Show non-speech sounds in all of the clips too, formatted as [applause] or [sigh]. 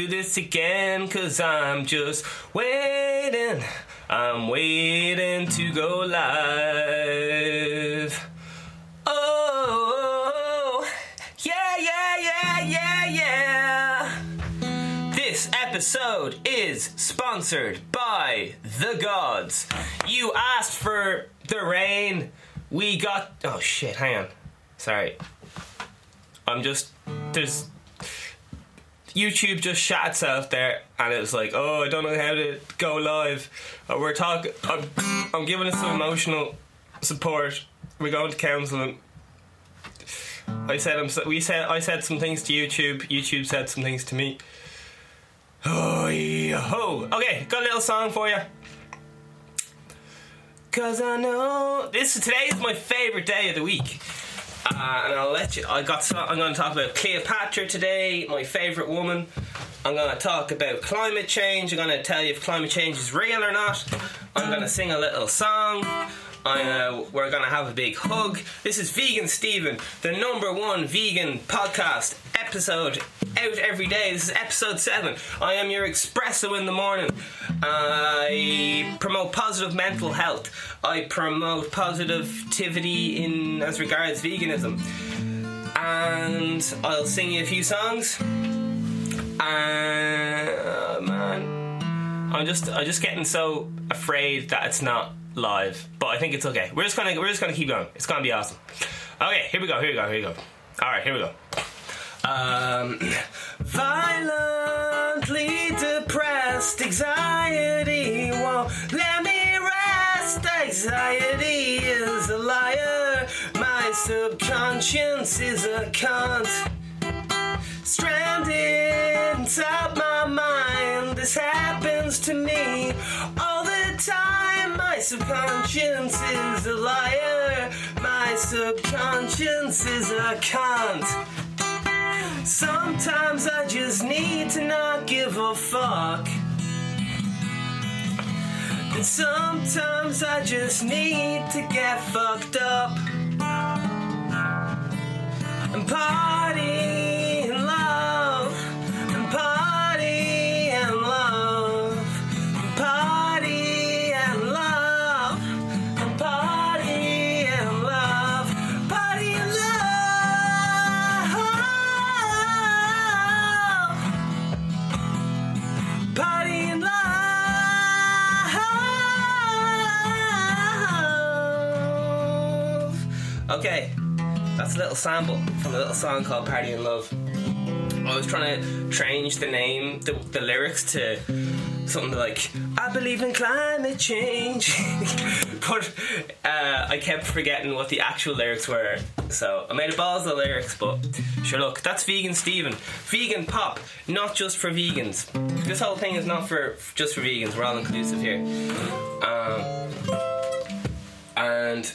do this again, cause I'm just waiting. I'm waiting to go live. Oh, yeah, yeah, yeah, yeah, yeah. This episode is sponsored by the gods. You asked for the rain. We got. Oh shit, hang on. Sorry. I'm just. There's. YouTube just shot itself there, and it was like, oh, I don't know how to go live. We're talking. I'm, I'm giving us some emotional support. We're going to counselling. I said I'm, we said I said some things to YouTube. YouTube said some things to me. Oh, ho. Okay, got a little song for you. Cause I know this today is my favorite day of the week. Uh, and I'll let you. I got. so- I'm going to talk about Cleopatra today, my favorite woman. I'm going to talk about climate change. I'm going to tell you if climate change is real or not. I'm going to sing a little song. Uh, we're going to have a big hug. This is Vegan Steven, the number one vegan podcast episode out every day. This is episode seven. I am your espresso in the morning. I promote positive mental health. I promote positivity in as regards veganism. And I'll sing you a few songs. Uh, man, I'm just I'm just getting so afraid that it's not live, but I think it's okay. We're just gonna we're just gonna keep going. It's gonna be awesome. Okay, here we go. Here we go. Here we go. All right, here we go. Um, [clears throat] violently depressed, anxiety won't let me rest. Anxiety is a liar. My subconscious is a cunt. Stranded inside my mind. This happens to me subconscious is a liar. My subconscious is a cunt. Sometimes I just need to not give a fuck. And sometimes I just need to get fucked up. And party Okay, that's a little sample from a little song called Party in Love. I was trying to change the name, the, the lyrics to something like I believe in climate change, [laughs] but uh, I kept forgetting what the actual lyrics were. So I made a balls of lyrics, but sure, look, that's vegan Steven, vegan pop, not just for vegans. This whole thing is not for just for vegans. We're all inclusive here, um, and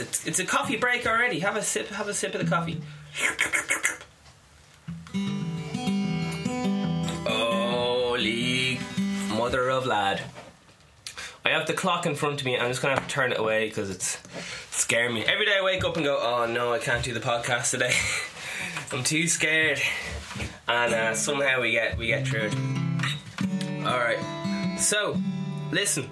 it's a, it's a coffee break already. Have a sip. Have a sip of the coffee. Holy mother of lad. I have the clock in front of me. I'm just gonna have to turn it away because it's scaring me. Every day I wake up and go, "Oh no, I can't do the podcast today. [laughs] I'm too scared." And uh, somehow we get we get through it. All right. So, listen.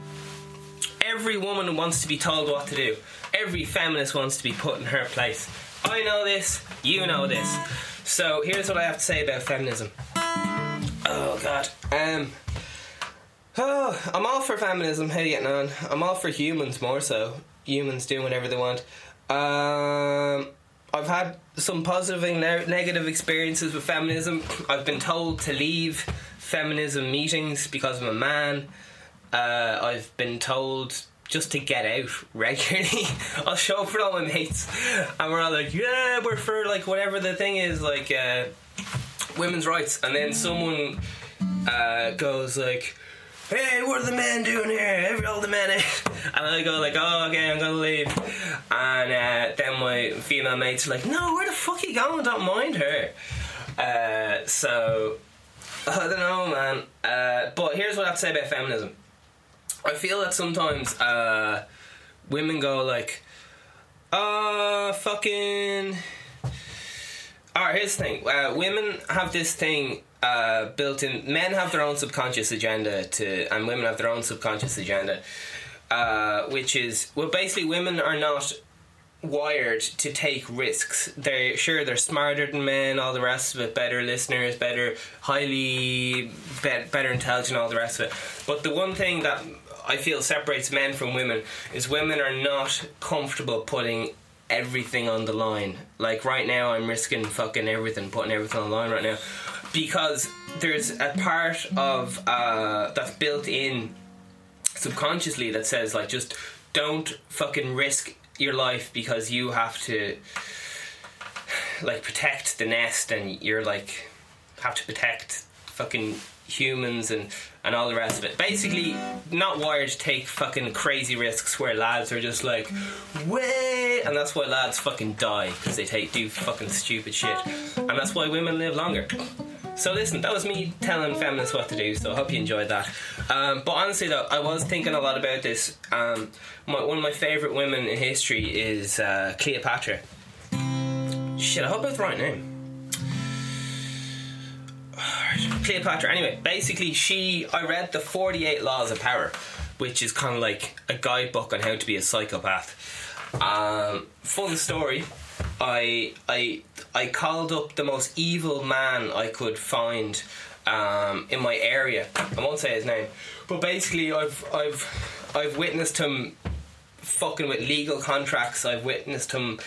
Every woman wants to be told what to do. Every feminist wants to be put in her place. I know this. You know this. So here's what I have to say about feminism. Oh God. Um. Oh, I'm all for feminism. hey on? I'm all for humans more so. Humans doing whatever they want. Um. I've had some positive and negative experiences with feminism. I've been told to leave feminism meetings because I'm a man. Uh, I've been told just to get out [laughs] regularly. I'll show up with all my mates, and we're all like, "Yeah, we're for like whatever the thing is, like uh, women's rights." And then someone uh, goes like, "Hey, what are the men doing here? Every all the men out." [laughs] And I go like, "Oh, okay, I'm gonna leave." And uh, then my female mates are like, "No, where the fuck are you going? Don't mind her." Uh, so [laughs] I don't know, man. Uh, but here's what I have to say about feminism. I feel that sometimes uh, women go like, uh, fucking. Alright, here's the thing. Uh, women have this thing uh, built in. Men have their own subconscious agenda to, and women have their own subconscious agenda, uh, which is well, basically, women are not wired to take risks. They're sure they're smarter than men, all the rest of it, better listeners, better, highly be- better intelligent, all the rest of it. But the one thing that I feel separates men from women is women are not comfortable putting everything on the line. Like right now, I'm risking fucking everything, putting everything on the line right now, because there's a part of uh, that's built in subconsciously that says like just don't fucking risk your life because you have to like protect the nest and you're like have to protect fucking humans and and all the rest of it. Basically, not wired to take fucking crazy risks where lads are just like, way, and that's why lads fucking die because they take do fucking stupid shit, and that's why women live longer. So listen, that was me telling feminists what to do. So I hope you enjoyed that. Um, but honestly, though, I was thinking a lot about this. Um, my, one of my favorite women in history is uh, Cleopatra. Shit, I hope it's the right name. Cleopatra. Anyway, basically, she. I read the Forty Eight Laws of Power, which is kind of like a guidebook on how to be a psychopath. Um, fun story. I I I called up the most evil man I could find um, in my area. I won't say his name, but basically, I've I've I've witnessed him fucking with legal contracts. I've witnessed him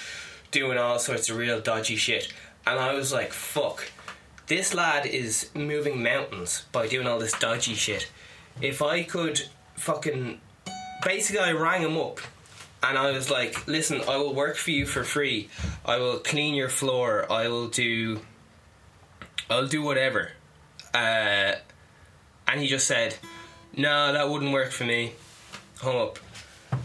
doing all sorts of real dodgy shit, and I was like, fuck this lad is moving mountains by doing all this dodgy shit. If I could fucking. Basically, I rang him up and I was like, listen, I will work for you for free. I will clean your floor. I will do. I'll do whatever. Uh, and he just said, no, that wouldn't work for me. Hung up.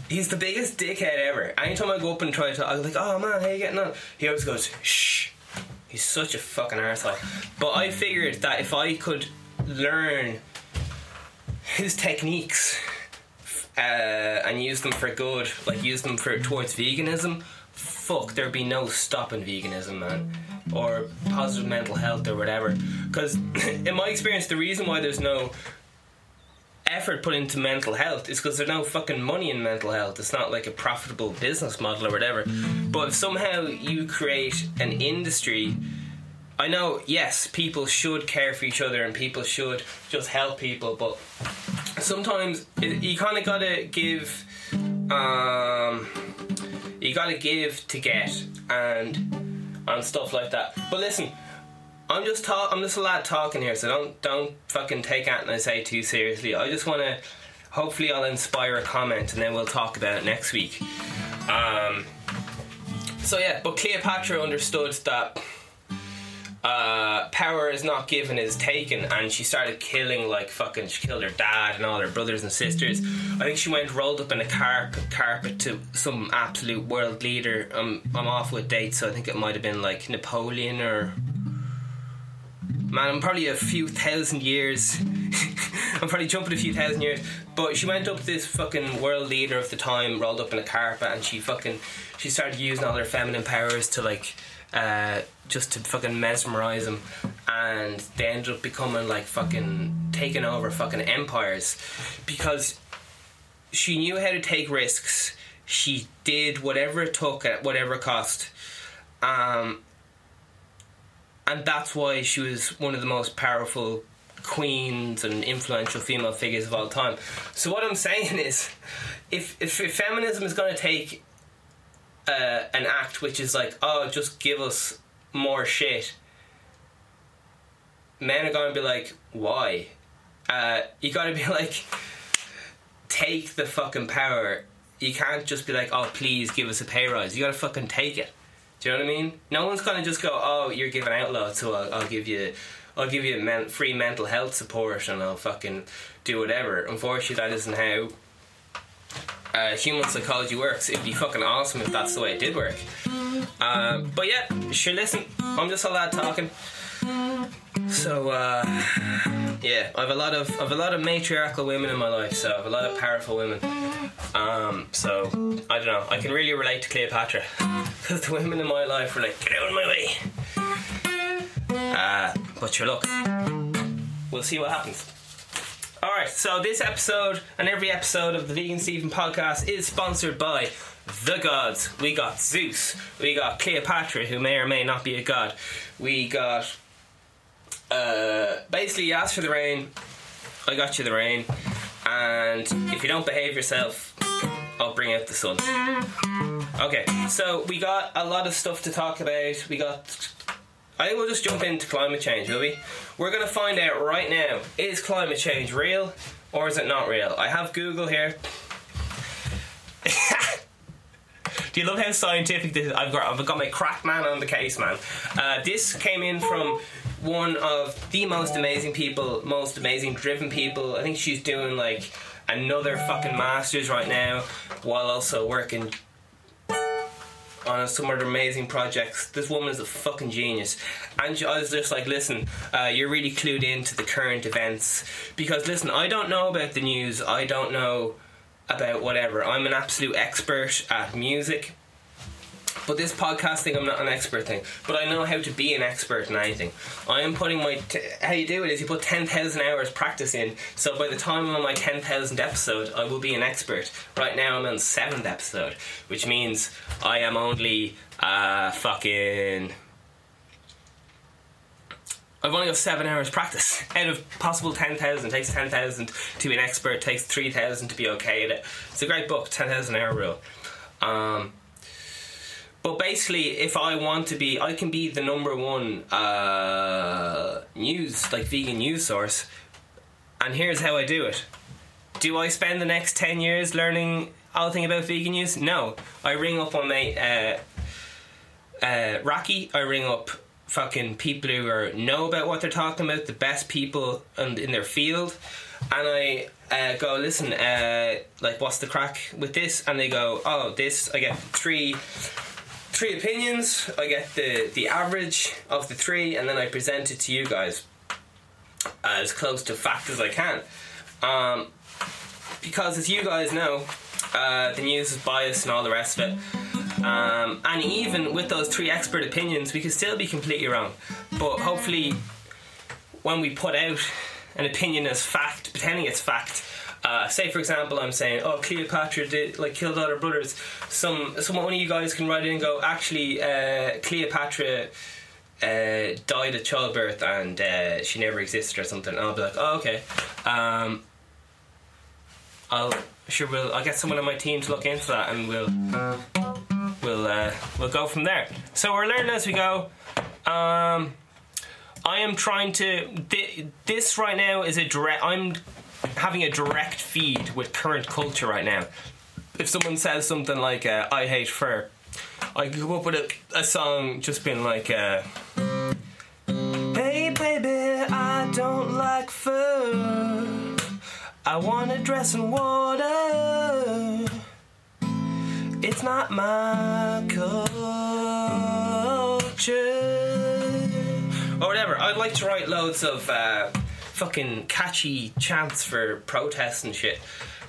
He's the biggest dickhead ever. Anytime I go up and try to, I'm like, oh man, how you getting on? He always goes, shh. He's such a fucking arsehole. But I figured that if I could learn his techniques uh, and use them for good, like use them for towards veganism, fuck, there'd be no stopping veganism, man, or positive mental health or whatever. Because [clears throat] in my experience, the reason why there's no effort put into mental health is because there's no fucking money in mental health. It's not like a profitable business model or whatever. But if somehow you create an industry, I know, yes, people should care for each other and people should just help people, but sometimes it, you kind of gotta give. Um, you gotta give to get and and stuff like that. But listen, I'm just talk. I'm just a lad talking here, so don't don't fucking take anything I say too seriously. I just want to. Hopefully, I'll inspire a comment, and then we'll talk about it next week. Um. So yeah, but Cleopatra understood that uh, power is not given is taken and she started killing like fucking she killed her dad and all her brothers and sisters I think she went rolled up in a carpet carpet to some absolute world leader I'm, I'm off with dates so I think it might have been like Napoleon or man I'm probably a few thousand years [laughs] I'm probably jumping a few thousand years but she went up to this fucking world leader of the time rolled up in a carpet and she fucking she started using all her feminine powers to like uh, just to fucking mesmerize them, and they ended up becoming like fucking taking over fucking empires because she knew how to take risks. She did whatever it took at whatever cost, um, and that's why she was one of the most powerful queens and influential female figures of all time. So what I'm saying [laughs] is, if if, if feminism is going to take uh, an act which is like, oh, just give us more shit, men are going to be like, why? Uh, you got to be [laughs] like, take the fucking power. You can't just be like, oh, please give us a pay rise. You got to fucking take it. Do you know what I mean? No one's gonna just go, oh, you're giving out loud, so I'll, I'll give you, I'll give you men- free mental health support, and I'll fucking do whatever. Unfortunately, that isn't how uh, human psychology works. It'd be fucking awesome if that's the way it did work. Uh, but yeah, sure. Listen, I'm just a lad talking. So uh, yeah, I have a lot of I have a lot of matriarchal women in my life. So I have a lot of powerful women. Um, so I don't know. I can really relate to Cleopatra because [laughs] the women in my life were like, get out of my way. Uh, but sure, look, we'll see what happens. All right, so this episode and every episode of the Vegan Steven podcast is sponsored by the gods. We got Zeus, we got Cleopatra, who may or may not be a god. We got uh, basically you ask for the rain, I got you the rain, and if you don't behave yourself, I'll bring out the sun. Okay, so we got a lot of stuff to talk about. We got. I think we'll just jump into climate change, will we? We're going to find out right now is climate change real or is it not real? I have Google here. [laughs] Do you love how scientific this is? I've got, I've got my crack man on the case, man. Uh, this came in from one of the most amazing people, most amazing driven people. I think she's doing like another fucking masters right now while also working on some other amazing projects. This woman is a fucking genius. And I was just like, listen, uh, you're really clued into the current events. Because, listen, I don't know about the news, I don't know about whatever. I'm an absolute expert at music. But this podcast thing, I'm not an expert thing. But I know how to be an expert in anything. I am putting my. T- how you do it is you put 10,000 hours practice in. So by the time I'm on my 10,000th episode, I will be an expert. Right now, I'm on 7th episode, which means I am only uh, fucking. I've only got seven hours practice [laughs] out of possible 10,000. Takes 10,000 to be an expert, takes 3,000 to be okay at it. It's a great book, 10,000 hour rule. Um, but basically, if I want to be, I can be the number one uh, news, like vegan news source. And here's how I do it. Do I spend the next 10 years learning all thing about vegan news? No. I ring up on my uh, uh, Rocky, I ring up fucking people who are, know about what they're talking about, the best people in, in their field, and I uh, go, listen, uh, like, what's the crack with this? And they go, oh, this, I get three three opinions. I get the the average of the three, and then I present it to you guys as close to fact as I can. Um, because as you guys know, uh, the news is biased and all the rest of it. Um, and even with those three expert opinions, we could still be completely wrong. But hopefully, when we put out an opinion as fact, pretending it's fact, uh, say for example, I'm saying, oh, Cleopatra did like killed all her brothers. Some, some one of you guys can write in and go, actually, uh, Cleopatra. Uh, died at childbirth and uh, she never existed or something. And I'll be like, oh okay. Um, I'll sure we'll I'll get someone on my team to look into that and we'll we'll uh, we'll go from there. So we're learning as we go. Um, I am trying to. Th- this right now is a direct. I'm having a direct feed with current culture right now. If someone says something like uh, "I hate fur," I can come up with a, a song just being like. Uh, Hey baby, I don't like fur. I want to dress in water. It's not my culture. Or whatever. I'd like to write loads of uh, fucking catchy chants for protests and shit.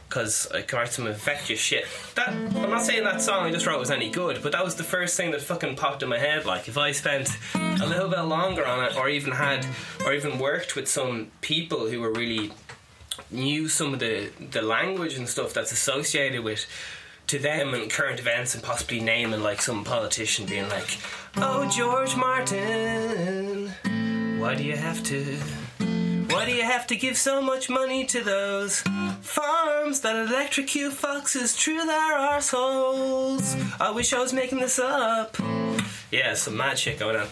Because I can write some infectious shit. That I'm not saying that song I just wrote was any good, but that was the first thing that fucking popped in my head. Like if I spent a little bit longer on it, or even had, or even worked with some people who were really knew some of the the language and stuff that's associated with to them and current events and possibly naming like some politician being like oh george martin why do you have to why do you have to give so much money to those farms that electrocute foxes through their arseholes? I wish I was making this up. Yeah, some mad shit going on.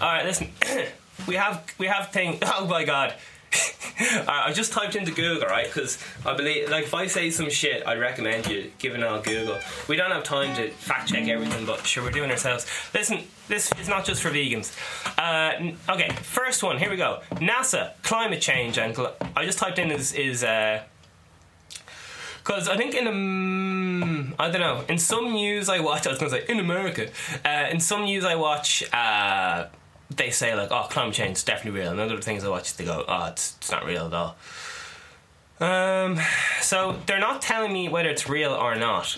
Alright, listen. [coughs] we have we have thing [laughs] oh my god. [laughs] I just typed into Google, right? Because I believe, like, if I say some shit, I'd recommend you giving on Google. We don't have time to fact check everything, but sure, we're doing ourselves. Listen, this is not just for vegans. Uh, okay, first one. Here we go. NASA climate change, and I just typed in is is. Uh, because I think in um, I don't know in some news I watch [laughs] I was gonna say in America uh, in some news I watch uh, they say like, oh, climate change is definitely real, and other things I watch, they go, oh, it's, it's not real at all. Um, so they're not telling me whether it's real or not.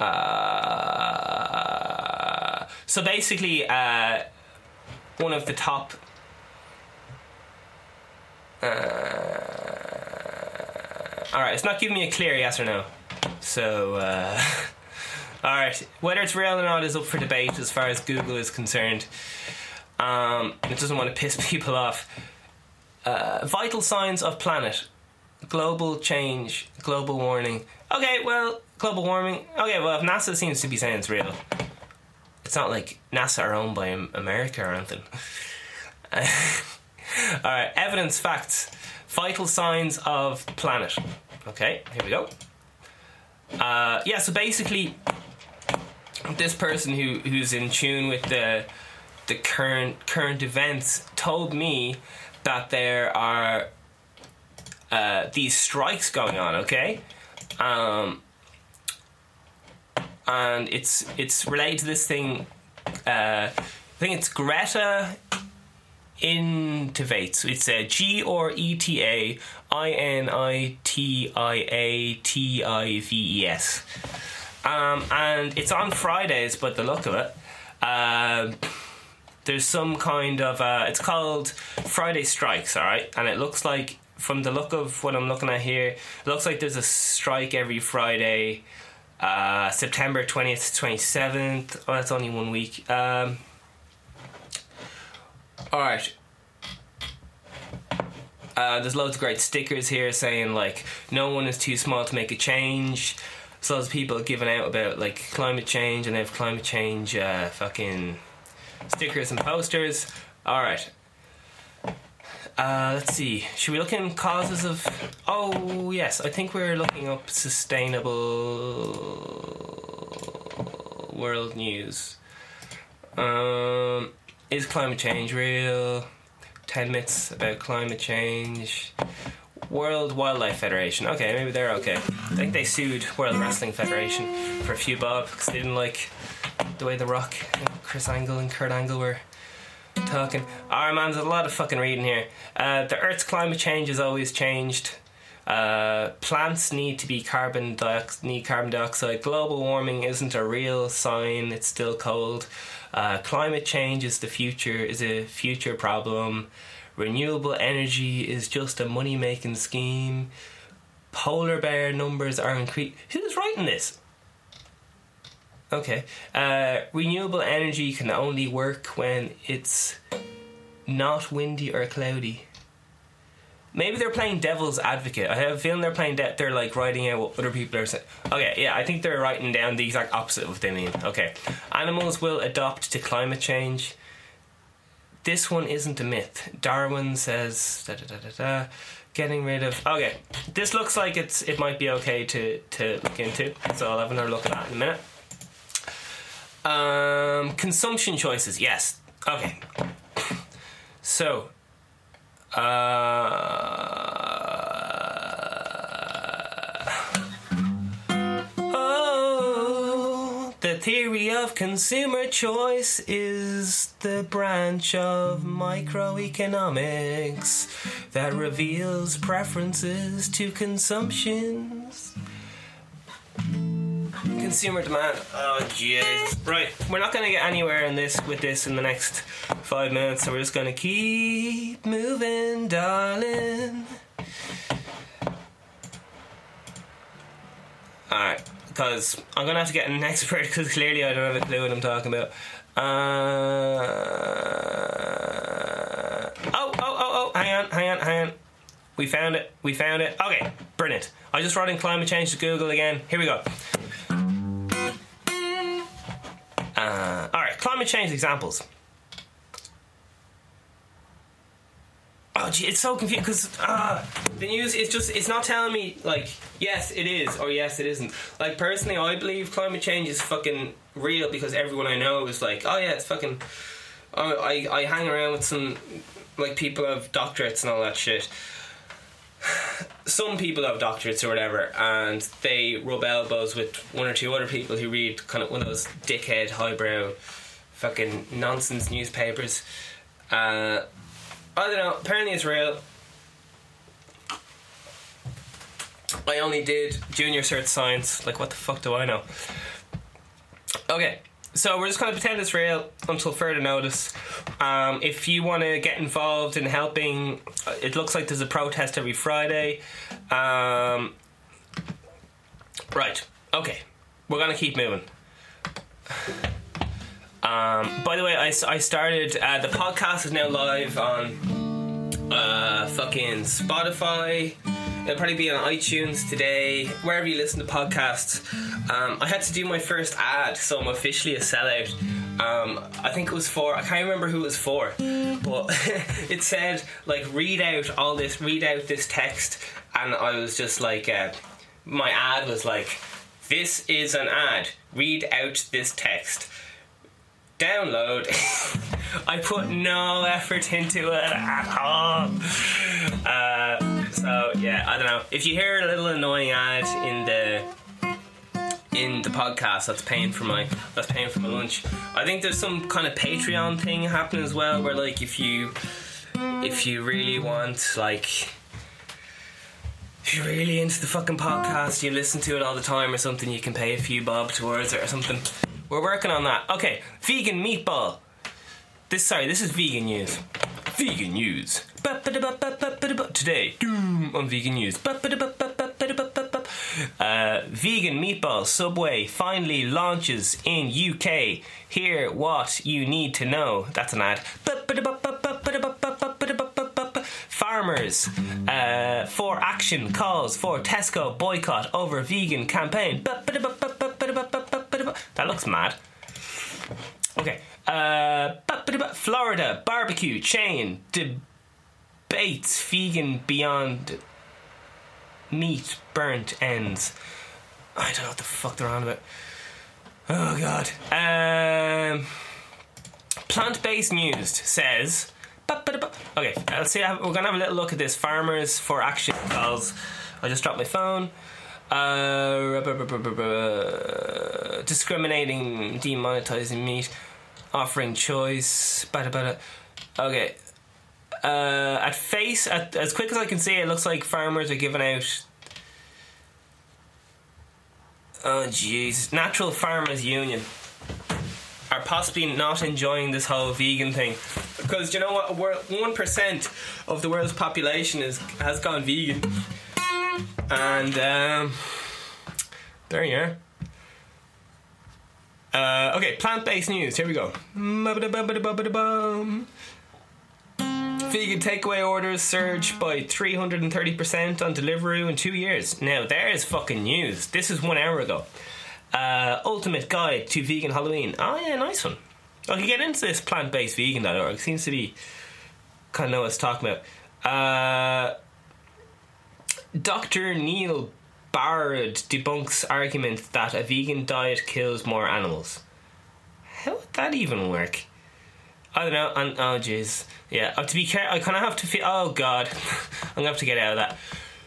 Uh, so basically, uh, one of the top all right, it's not giving me a clear yes or no. So, uh, [laughs] all right, whether it's real or not is up for debate as far as Google is concerned. Um, it doesn't want to piss [laughs] people off. Uh, vital signs of planet, global change, global warming. Okay, well, global warming. Okay, well, if NASA seems to be saying it's real, it's not like NASA are owned by America or anything. [laughs] All right, evidence, facts, vital signs of planet. Okay, here we go. Uh, yeah, so basically, this person who who's in tune with the the current current events told me that there are uh, these strikes going on. Okay, um, and it's it's related to this thing. Uh, I think it's Greta Intivates. It's a G or E T A I N I T I A T I V E S. Um, and it's on Fridays, but the look of it, uh, there's some kind of uh, it's called Friday Strikes, all right, and it looks like from the look of what I'm looking at here, it looks like there's a strike every Friday, uh, September 20th to 27th. Oh, that's only one week. Um, all right. Uh, there's loads of great stickers here saying like no one is too small to make a change. So there's people giving out about like climate change and they have climate change uh, fucking stickers and posters. All right. Uh, let's see. Should we look in causes of? Oh yes, I think we're looking up sustainable world news. Um, is climate change real? 10 myths about climate change. World Wildlife Federation. Okay, maybe they're okay. I think they sued World Wrestling Federation for a few bob because they didn't like the way The Rock, Chris Angle, and Kurt Angle were talking. Alright, man, there's a lot of fucking reading here. Uh, the Earth's climate change has always changed. Uh, plants need to be carbon dioxide, need carbon dioxide. Global warming isn't a real sign; it's still cold. Uh, climate change is the future is a future problem. Renewable energy is just a money making scheme. Polar bear numbers are increasing. Who's writing this? Okay. Uh, renewable energy can only work when it's not windy or cloudy. Maybe they're playing devil's advocate. I have a feeling they're playing de- they're like writing out what other people are saying. Okay, yeah, I think they're writing down the exact opposite of what they mean. Okay. Animals will adopt to climate change. This one isn't a myth. Darwin says da, da, da, da, da, getting rid of Okay. This looks like it's it might be okay to, to look into. So I'll have another look at that in a minute. Um consumption choices, yes. Okay. So uh, theory of consumer choice is the branch of microeconomics that reveals preferences to consumptions. Consumer demand. Oh Jesus! Right, we're not going to get anywhere in this with this in the next five minutes, so we're just going to keep moving, darling. All right, because I'm to have to get an expert [laughs] because clearly I don't have a clue what I'm talking about. Uh, oh, oh, oh, oh! Hang on, hang on, hang on. We found it. We found it. Okay, brilliant. I just wrote in climate change to Google again. Here we go. Uh, all right, climate change examples. Oh, gee, it's so confusing because uh, the news is just, it's not telling me, like, yes, it is, or yes, it isn't. Like, personally, I believe climate change is fucking real because everyone I know is like, oh, yeah, it's fucking. I, I hang around with some, like, people have doctorates and all that shit [sighs] some people have doctorates or whatever, and they rub elbows with one or two other people who read kind of one of those dickhead, highbrow, fucking nonsense newspapers. Uh, I don't know. Apparently, it's real. I only did junior cert science. Like, what the fuck do I know? Okay. so we're just going to pretend it's real until further notice. Um, if you want to get involved in helping, uh, it looks like there's a protest every Friday. Um, right. Okay. We're going to keep moving. Um, by the way, I, I started, uh, the podcast is now live on uh, fucking Spotify. It'll probably be on iTunes today, wherever you listen to podcasts. Um, I had to do my first ad, so I'm officially a sellout. Um, I think it was for, I can't remember who it was for, but [laughs] it said, like, read out all this, read out this text, and I was just like, uh, my ad was like, this is an ad, read out this text download. [laughs] I put no effort into it at all. Uh, so yeah, I don't know. If you hear a little annoying ad in the in the podcast, that's paying for my that's paying for my lunch. I think there's some kind of Patreon thing happening as well, where like if you if you really want like if you're really into the fucking podcast, you listen to it all the time or something, you can pay a few bob towards it or something. We're working on that. Okay, vegan meatball. This sorry, this is vegan news. Vegan news. Today doom on vegan news. Uh, vegan meatball Subway finally launches in UK. Hear what you need to know. That's an ad. Farmers uh, for action calls for Tesco boycott over vegan campaign. That looks mad. Okay. Uh, Florida barbecue chain debates vegan beyond meat burnt ends. I don't know what the fuck they're on about. Oh god. Um, Plant based news says. Okay, let's see. We're gonna have a little look at this. Farmers for Action calls. I just dropped my phone. Uh, discriminating, demonetizing meat, offering choice. Bada bada. Okay. Uh, at face, at, as quick as I can see, it looks like farmers are giving out. Oh jeez, Natural Farmers Union are possibly not enjoying this whole vegan thing because you know what, one percent of the world's population is has gone vegan. And um, there you are. Uh, okay, plant based news. Here we go. Vegan takeaway orders surged by 330% on Deliveroo in two years. Now, there's fucking news. This is one hour ago. Uh, ultimate guide to vegan Halloween. Oh, yeah, nice one. I can get into this plant based vegan.org. Seems to be kind of know what it's talking about. Uh, Dr. Neil Bard debunks argument that a vegan diet kills more animals. How would that even work? I don't know. And, oh, jeez. Yeah, to be careful, I kind of have to feel. Oh, God. [laughs] I'm going to have to get out of that.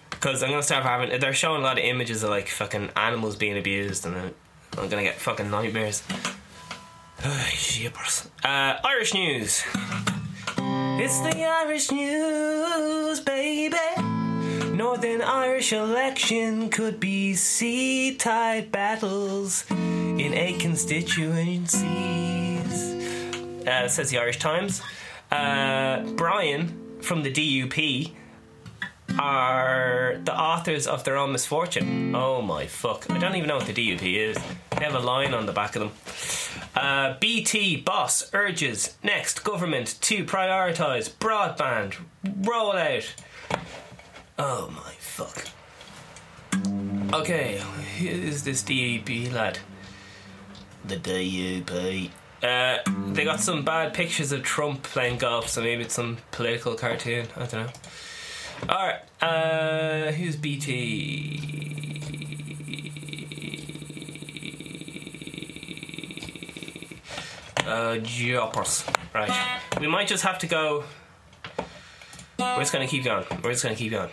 Because I'm going to start having. They're showing a lot of images of, like, fucking animals being abused, and I'm going to get fucking nightmares. [sighs] uh, Irish news. It's the Irish news, baby. Northern Irish election could be seat tied battles in eight constituencies. Uh, says the Irish Times. Uh, Brian from the DUP are the authors of their own misfortune. Oh my fuck. I don't even know what the DUP is. They have a line on the back of them. Uh, BT boss urges next government to prioritise broadband rollout Oh my fuck. Okay, who's this DUP lad? The DUP. Uh, they got some bad pictures of Trump playing golf, so maybe it's some political cartoon. I don't know. Alright, uh, who's BT? Uh, Joppers. Right. We might just have to go. We're just gonna keep going. We're just gonna keep going.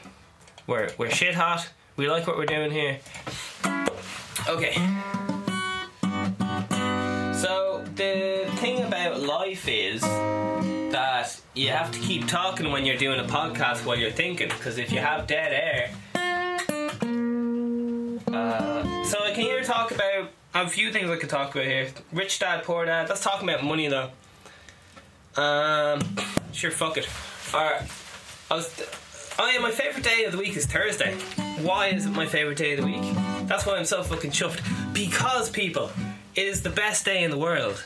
We're we're shit hot. We like what we're doing here. Okay. So the thing about life is that you have to keep talking when you're doing a podcast while you're thinking, because if you have dead air. Uh, so I can hear talk about I have a few things I could talk about here. Rich dad, poor dad. Let's talk about money though. Um, sure, fuck it. Alright. I was. Oh yeah, my favourite day of the week is Thursday. Why is it my favourite day of the week? That's why I'm so fucking chuffed. Because, people, it is the best day in the world.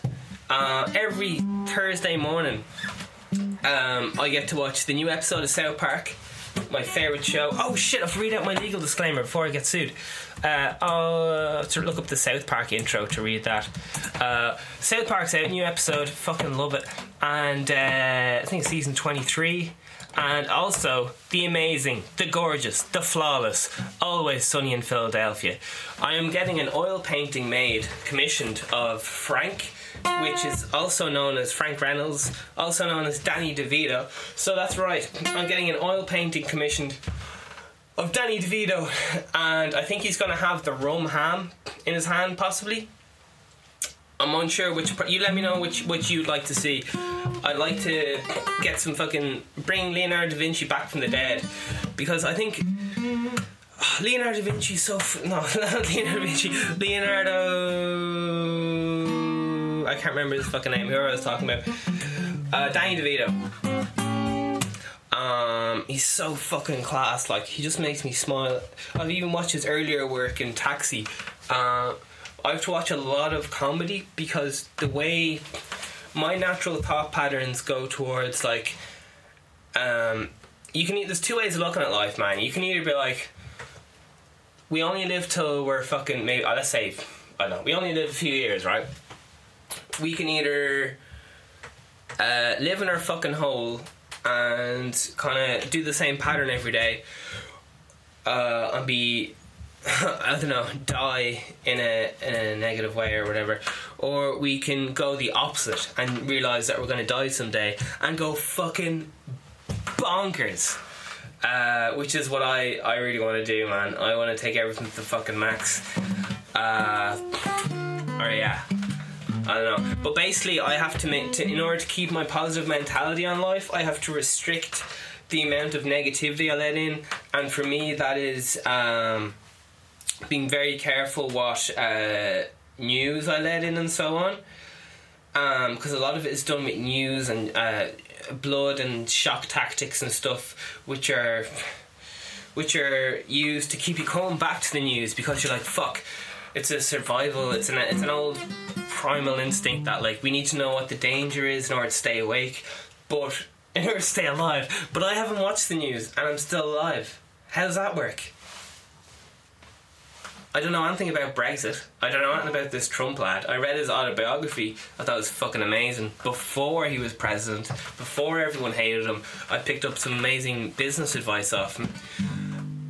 Uh, every Thursday morning, um, I get to watch the new episode of South Park, my favourite show. Oh shit, I have read out my legal disclaimer before I get sued. Uh, I'll to look up the South Park intro to read that. Uh, South Park's out, new episode, fucking love it. And uh, I think season 23 and also the amazing, the gorgeous, the flawless, always sunny in Philadelphia. I am getting an oil painting made, commissioned of Frank, which is also known as Frank Reynolds, also known as Danny DeVito. So that's right, I'm getting an oil painting commissioned of Danny DeVito, and I think he's going to have the rum ham in his hand, possibly. I'm unsure which. You let me know which which you'd like to see. I'd like to get some fucking bring Leonardo da Vinci back from the dead because I think [sighs] Leonardo da Vinci so f- [laughs] no [laughs] Leonardo da Vinci Leonardo I can't remember his fucking name. Who I was talking about? Uh, Danny DeVito. Um, he's so fucking class. Like he just makes me smile. I've even watched his earlier work in Taxi. Uh, I have to watch a lot of comedy because the way my natural thought patterns go towards like um you can there's two ways of looking at life man. You can either be like we only live till we're fucking maybe oh, let's say I don't know we only live a few years right? We can either uh, live in our fucking hole and kind of do the same pattern every day uh, and be [laughs] I don't know, die in a in a negative way or whatever, or we can go the opposite and realize that we're going to die someday and go fucking bonkers. Uh, which is what I, I really want to do, man. I want to take everything to the fucking max. Uh, or yeah, I don't know. But basically, I have to make to in order to keep my positive mentality on life, I have to restrict the amount of negativity I let in, and for me, that is. Um, being very careful what uh, news I let in and so on. Because um, a lot of it is done with news and uh, blood and shock tactics and stuff, which are which are used to keep you coming back to the news because you're like fuck. It's a survival. It's an it's an old primal instinct that like we need to know what the danger is in order to stay awake, but [laughs] in order to stay alive. But I haven't watched the news and I'm still alive. How does that work? I don't know anything about Brexit. I don't know anything about this Trump lad. I read his autobiography. I thought it was fucking amazing. Before he was president, before everyone hated him, I picked up some amazing business advice off him.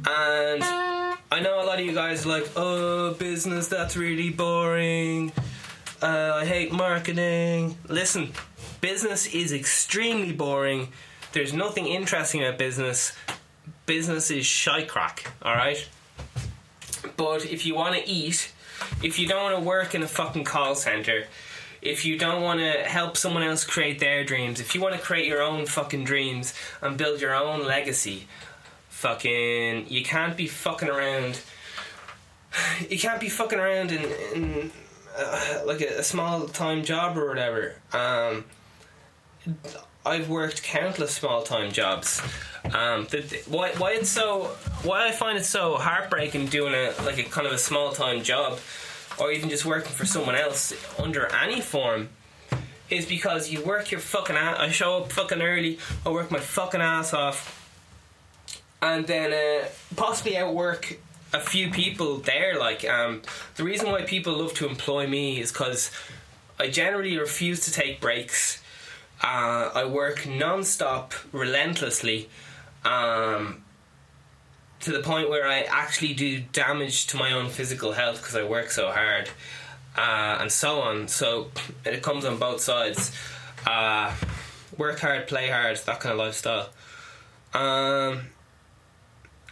And I know a lot of you guys are like, oh, business, that's really boring. Uh, I hate marketing. Listen, business is extremely boring. There's nothing interesting about business. Business is shy crack, alright? But if you want to eat, if you don't want to work in a fucking call center, if you don't want to help someone else create their dreams, if you want to create your own fucking dreams and build your own legacy, fucking, you can't be fucking around. [sighs] You can't be fucking around in, in uh, like a, a small time job or whatever. Um, I've worked countless small time jobs. Um, the, why why it's so why I find it so heartbreaking doing a like a kind of a small time job, or even just working for someone else under any form, is because you work your fucking ass. I show up fucking early. I work my fucking ass off, and then uh, possibly outwork a few people there. Like um, the reason why people love to employ me is because I generally refuse to take breaks uh, I work non-stop, relentlessly, um, to the point where I actually do damage to my own physical health because I work so hard, uh, and so on. So [clears throat] it comes on both sides. Uh, work hard, play hard, that kind of lifestyle. Um,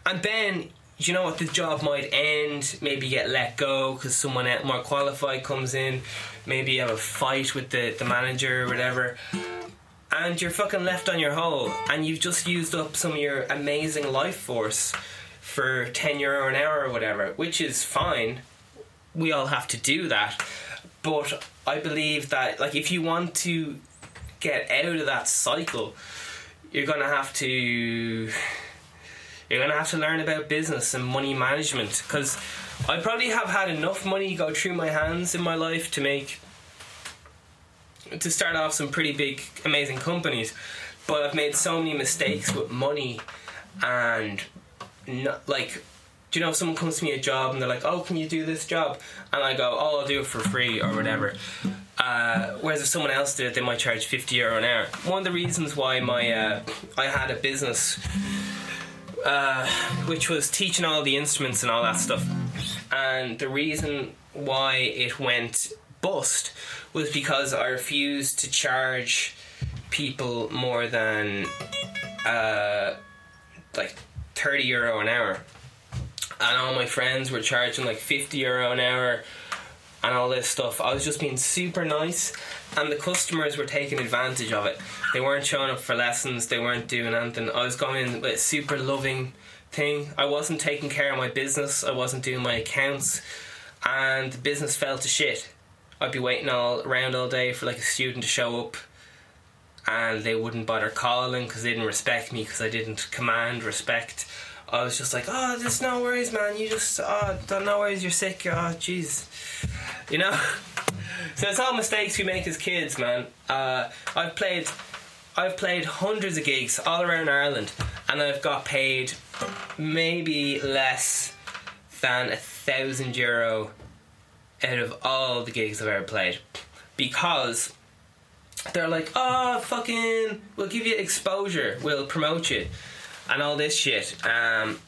and then you know what? The job might end. Maybe get let go because someone more qualified comes in. Maybe have a fight with the, the manager or whatever. And you're fucking left on your hole. And you've just used up some of your amazing life force for 10 euro an hour or whatever, which is fine. we all have to do that. But I believe that like if you want to get out of that cycle, you're gonna have to you're gonna have to learn about business and money management because I probably have had enough money go through my hands in my life to make to start off some pretty big amazing companies but I've made so many mistakes with money and not, like do you know if someone comes to me a job and they're like oh can you do this job? And I go oh I'll do it for free or whatever. Uh, whereas if someone else did it they might charge 50 euro an hour. One of the reasons why my uh, I had a business uh, which was teaching all the instruments and all that stuff and the reason why it went bust was because I refused to charge people more than uh, like 30 euro an hour. And all my friends were charging like 50 euro an hour and all this stuff. I was just being super nice, and the customers were taking advantage of it. They weren't showing up for lessons, they weren't doing anything. I was going in with a super loving thing. I wasn't taking care of my business, I wasn't doing my accounts, and the business fell to shit. I'd be waiting all around all day for like a student to show up and they wouldn't bother calling because they didn't respect me because I didn't command respect. I was just like, oh, there's no worries, man. You just, oh, don't no worries. You're sick. Oh, jeez, you know. [laughs] so it's all mistakes we make as kids, man. Uh, I've played, I've played hundreds of gigs all around Ireland, and I've got paid maybe less than a thousand euro out of all the gigs I've ever played because they're like, oh, fucking, we'll give you exposure, we'll promote you, and all this shit. Um,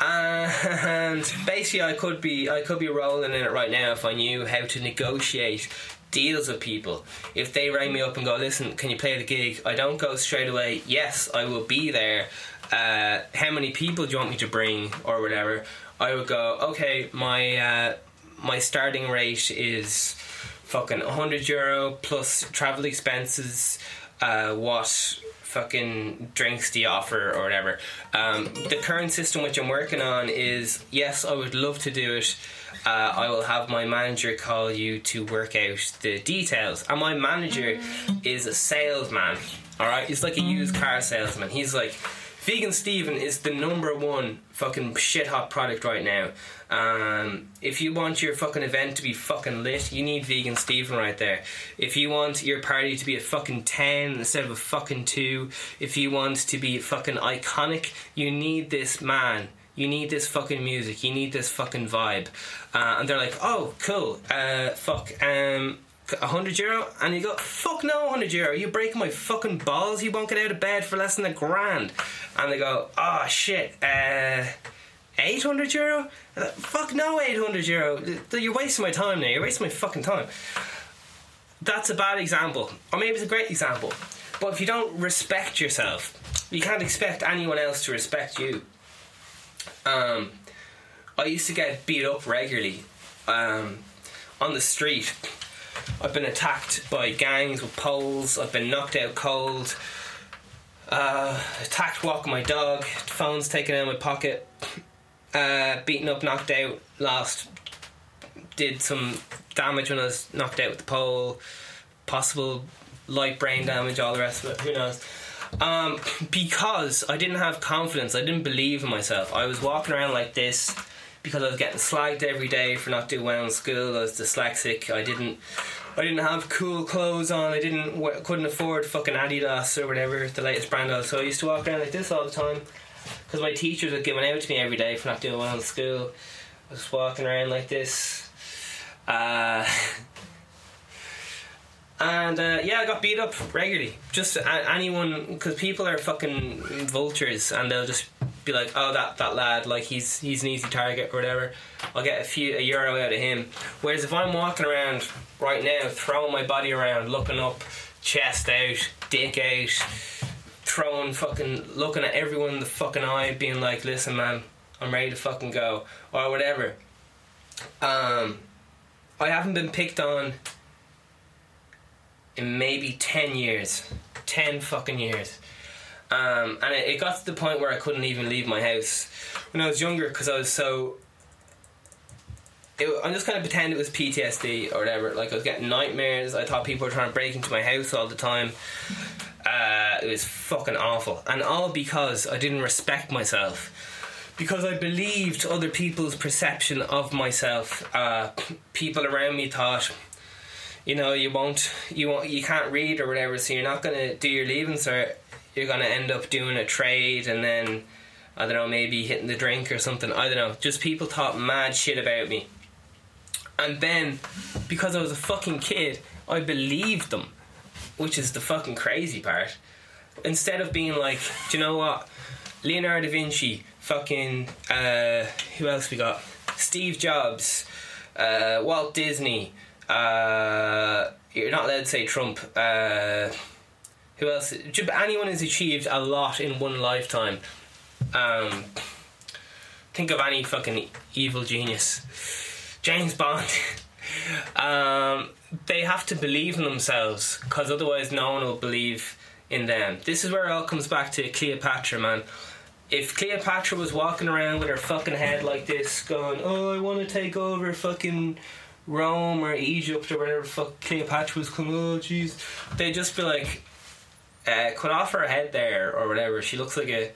and basically, I could be, I could be rolling in it right now if I knew how to negotiate deals with people. If they ring me up and go, listen, can you play the gig? I don't go straight away. Yes, I will be there. Uh, how many people do you want me to bring, or whatever? I would go, okay, my uh, my starting rate is fucking 100 euro plus travel expenses. Uh, what fucking drinks do you offer or whatever? Um, the current system which I'm working on is yes, I would love to do it. Uh, I will have my manager call you to work out the details. And my manager is a salesman. All right, he's like a used car salesman. He's like Vegan Steven is the number one fucking shit hot product right now. Um, if you want your fucking event to be fucking lit, you need Vegan Steven right there. If you want your party to be a fucking 10 instead of a fucking 2, if you want to be fucking iconic, you need this man. You need this fucking music. You need this fucking vibe. Uh, and they're like, oh, cool. Uh, fuck. Um, a hundred euro, and you go, fuck no, hundred euro. You breaking my fucking balls. You won't get out of bed for less than a grand. And they go, oh shit, uh, eight hundred euro. Fuck no, eight hundred euro. You're wasting my time now. You're wasting my fucking time. That's a bad example, or maybe it's a great example. But if you don't respect yourself, you can't expect anyone else to respect you. Um, I used to get beat up regularly um, on the street I've been attacked by gangs with poles. I've been knocked out cold. Uh, attacked walking my dog. Phone's taken out of my pocket. Uh, beaten up, knocked out. Lost. Did some damage when I was knocked out with the pole. Possible light brain damage. All the rest of it. Who knows? Um, [clears throat] because I didn't have confidence. I didn't believe in myself. I was walking around like this because I was getting slagged every day for not doing well in school. I was dyslexic. I didn't. I didn't have cool clothes on. I didn't couldn't afford fucking Adidas or whatever the latest brand was. So I used to walk around like this all the time because my teachers were giving out to me every day for not doing well in school. I was walking around like this. Uh, [laughs] and uh, yeah, I got beat up regularly. Just anyone, because people are fucking vultures, and they'll just be like, oh, that, that lad, like he's he's an easy target or whatever. I'll get a few a euro out of him. Whereas if I'm walking around right now, throwing my body around, looking up, chest out, dick out, throwing fucking, looking at everyone in the fucking eye, being like, listen, man, I'm ready to fucking go, or whatever. Um, I haven't been picked on in maybe 10 years. 10 fucking years. Um, and it, it, got to the point where I couldn't even leave my house when I was younger because I was so it, I'm just kind of pretend it was PTSD or whatever. Like I was getting nightmares. I thought people were trying to break into my house all the time. Uh, it was fucking awful, and all because I didn't respect myself. Because I believed other people's perception of myself. Uh, people around me thought, you know, you won't, you won't, you can't read or whatever, so you're not gonna do your leaving cert. You're gonna end up doing a trade, and then I don't know, maybe hitting the drink or something. I don't know. Just people thought mad shit about me. And then, because I was a fucking kid, I believed them, which is the fucking crazy part. Instead of being like, do you know what? Leonardo da Vinci, fucking, uh, who else we got? Steve Jobs, uh, Walt Disney, uh, you're not allowed to say Trump, uh, who else? Anyone who's achieved a lot in one lifetime. Um, think of any fucking evil genius. James Bond. [laughs] um, they have to believe in themselves because otherwise no one will believe in them. This is where it all comes back to Cleopatra, man. If Cleopatra was walking around with her fucking head like this, going, "Oh, I want to take over fucking Rome or Egypt or whatever fuck Cleopatra was coming," oh jeez, they'd just be like, uh, "Cut off her head there or whatever." She looks like a,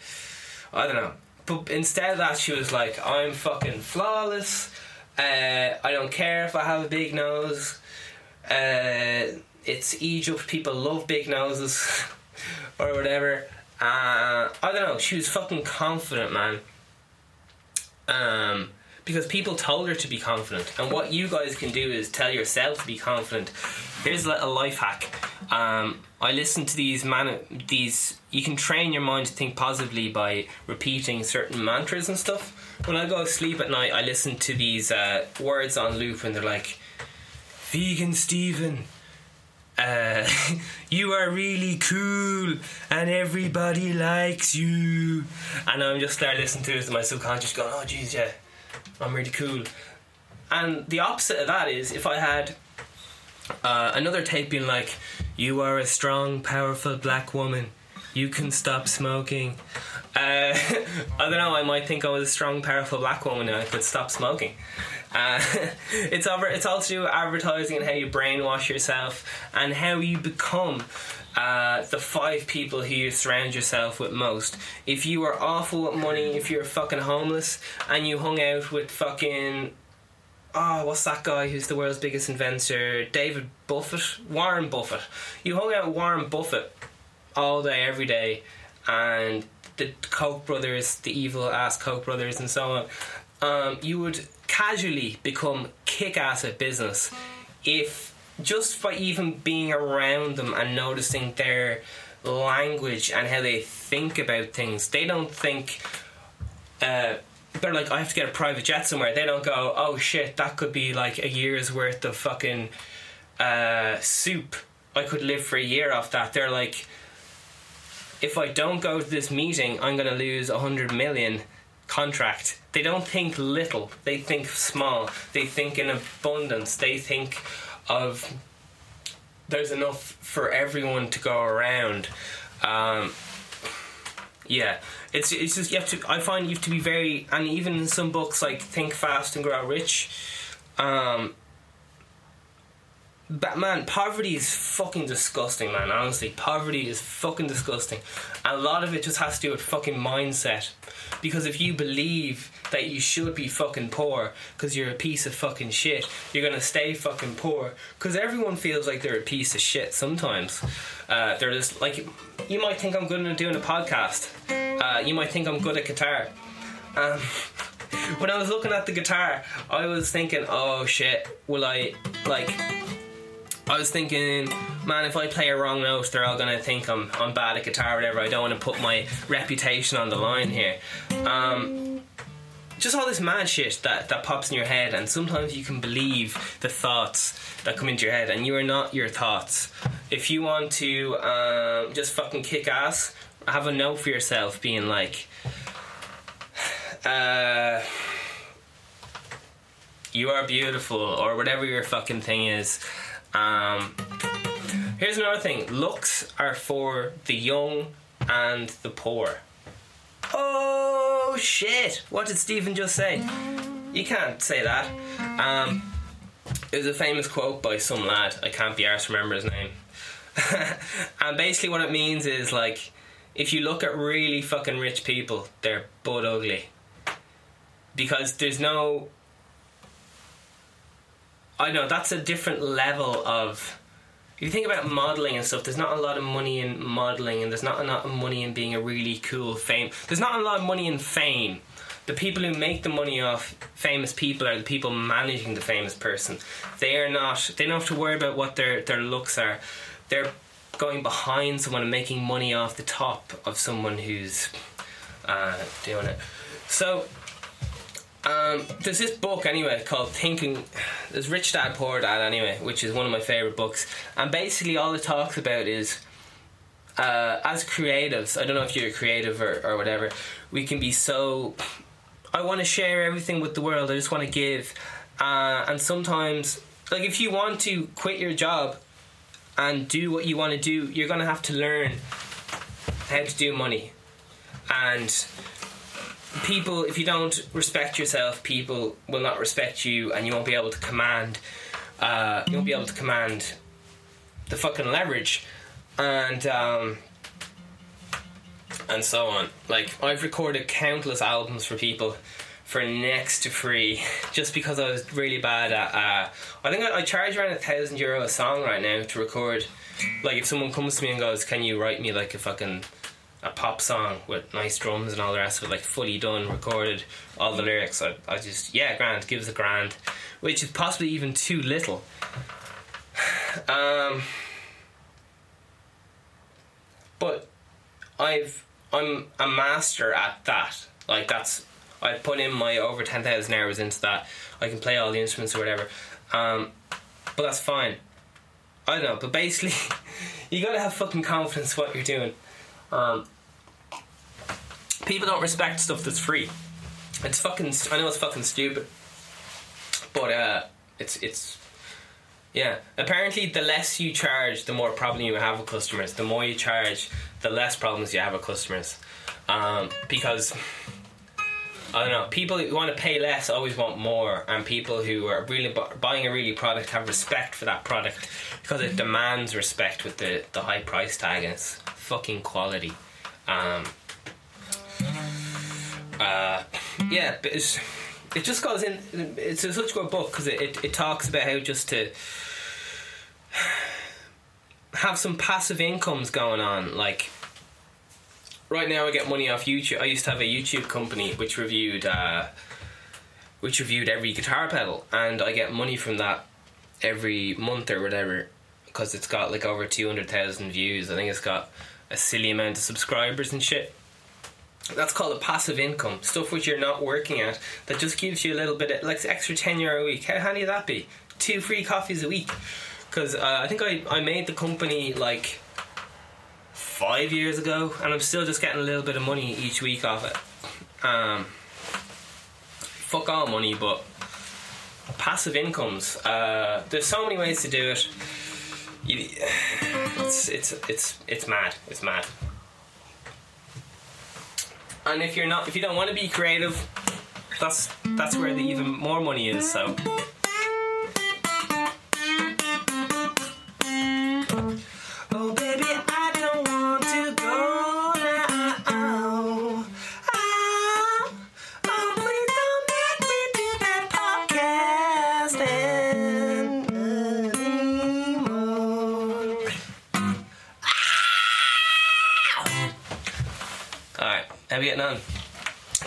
I don't know. But instead of that, she was like, "I'm fucking flawless." Uh, I don't care if I have a big nose. Uh, it's Egypt. People love big noses, [laughs] or whatever. Uh, I don't know. She was fucking confident, man. Um, because people told her to be confident, and what you guys can do is tell yourself to be confident. Here's a life hack. Um, I listen to these man these. You can train your mind to think positively by repeating certain mantras and stuff when I go to sleep at night, I listen to these uh, words on loop, and they're like, "Vegan Stephen, uh, [laughs] you are really cool, and everybody likes you." And I'm just there listening to it, and my subconscious going, "Oh, jeez, yeah, I'm really cool." And the opposite of that is if I had uh, another tape being like, "You are a strong, powerful black woman. You can stop smoking." Uh, [laughs] I don't know. I might think I was a strong, powerful black woman and I could stop smoking. Uh, [laughs] it's over. It's all to do with advertising and how you brainwash yourself and how you become uh, the five people who you surround yourself with most. If you are awful with money, if you're fucking homeless, and you hung out with fucking oh, what's that guy who's the world's biggest inventor? David Buffett, Warren Buffett. You hung out with Warren Buffett all day, every day, and the Koch brothers, the evil ass Koch brothers, and so on, um, you would casually become kick ass at business if just by even being around them and noticing their language and how they think about things. They don't think. Uh, they're like, I have to get a private jet somewhere. They don't go, oh shit, that could be like a year's worth of fucking uh, soup. I could live for a year off that. They're like, if I don't go to this meeting, I'm going to lose a hundred million contract. They don't think little. They think small. They think in abundance. They think of there's enough for everyone to go around. Um, yeah, it's it's just you have to. I find you have to be very, and even in some books like Think Fast and Grow Rich, um, but man, poverty is fucking disgusting, man. Honestly, poverty is fucking disgusting. And a lot of it just has to do with fucking mindset. Because if you believe that you should be fucking poor because you're a piece of fucking shit, you're gonna stay fucking poor. Because everyone feels like they're a piece of shit sometimes. Uh, they're just like, you might think I'm good at doing a podcast. Uh, you might think I'm good at guitar. Um, [laughs] when I was looking at the guitar, I was thinking, oh shit, will I like I was thinking, man, if I play a wrong note, they're all gonna think I'm I'm bad at guitar, or whatever. I don't want to put my reputation on the line here. Um, just all this mad shit that, that pops in your head, and sometimes you can believe the thoughts that come into your head, and you are not your thoughts. If you want to um, just fucking kick ass, have a note for yourself, being like, [sighs] uh, you are beautiful, or whatever your fucking thing is. Um, here's another thing looks are for the young and the poor. Oh shit! What did Stephen just say? You can't say that. Um, it was a famous quote by some lad. I can't be arsed to remember his name. [laughs] and basically, what it means is like, if you look at really fucking rich people, they're butt ugly. Because there's no. I know that's a different level of. If you think about modeling and stuff, there's not a lot of money in modeling, and there's not a lot of money in being a really cool fame. There's not a lot of money in fame. The people who make the money off famous people are the people managing the famous person. They are not. They don't have to worry about what their their looks are. They're going behind someone and making money off the top of someone who's uh, doing it. So um, there's this book anyway called Thinking. There's Rich Dad Poor Dad anyway, which is one of my favorite books. And basically, all it talks about is uh, as creatives. I don't know if you're a creative or, or whatever. We can be so. I want to share everything with the world. I just want to give. Uh, and sometimes, like if you want to quit your job and do what you want to do, you're to have to learn how to do money. And people, if you don't respect yourself, people will not respect you, and you won't be able to command. Uh, you won't be able to command the fucking leverage, and um, and so on. Like I've recorded countless albums for people for next to free, [laughs] just because I was really bad at. Uh, I think I, I charge around a thousand euro a song right now to record. Like if someone comes to me and goes, "Can you write me like a fucking a pop song with nice drums and all the rest of it, like fully done, recorded, all the lyrics. I, I just, yeah, grand, give us a grand, which is possibly even too little. [sighs] Um, but I've, I'm a master at that. Like that's, I put in my over 10,000 hours into that. I can play all the instruments or whatever. Um, but that's fine. I don't know, but basically, [laughs] you gotta have fucking confidence what you're doing. Um, people don't respect stuff that's free. It's fucking. I know it's fucking stupid, but uh, it's it's. Yeah. Apparently, the less you charge, the more problem you have with customers. The more you charge, the less problems you have with customers. Um, because I don't know. People who want to pay less always want more, and people who are really bu- buying a really product have respect for that product because it demands respect with the the high price tag and it's fucking quality. Um, uh, yeah, but it's, it just goes in. It's a such a good book because it, it, it talks about how just to have some passive incomes going on. Like right now, I get money off YouTube. I used to have a YouTube company which reviewed uh, which reviewed every guitar pedal, and I get money from that every month or whatever because it's got like over two hundred thousand views. I think it's got a silly amount of subscribers and shit. That's called a passive income, stuff which you're not working at that just gives you a little bit of like extra ten euro a week. How handy would that be? Two free coffees a week. Because uh, I think I, I made the company like five years ago, and I'm still just getting a little bit of money each week off it. Um, fuck all money, but passive incomes. Uh, there's so many ways to do it. You, [sighs] it's it's it's it's mad. It's mad. And if you're not, if you don't want to be creative, that's that's where the even more money is. So.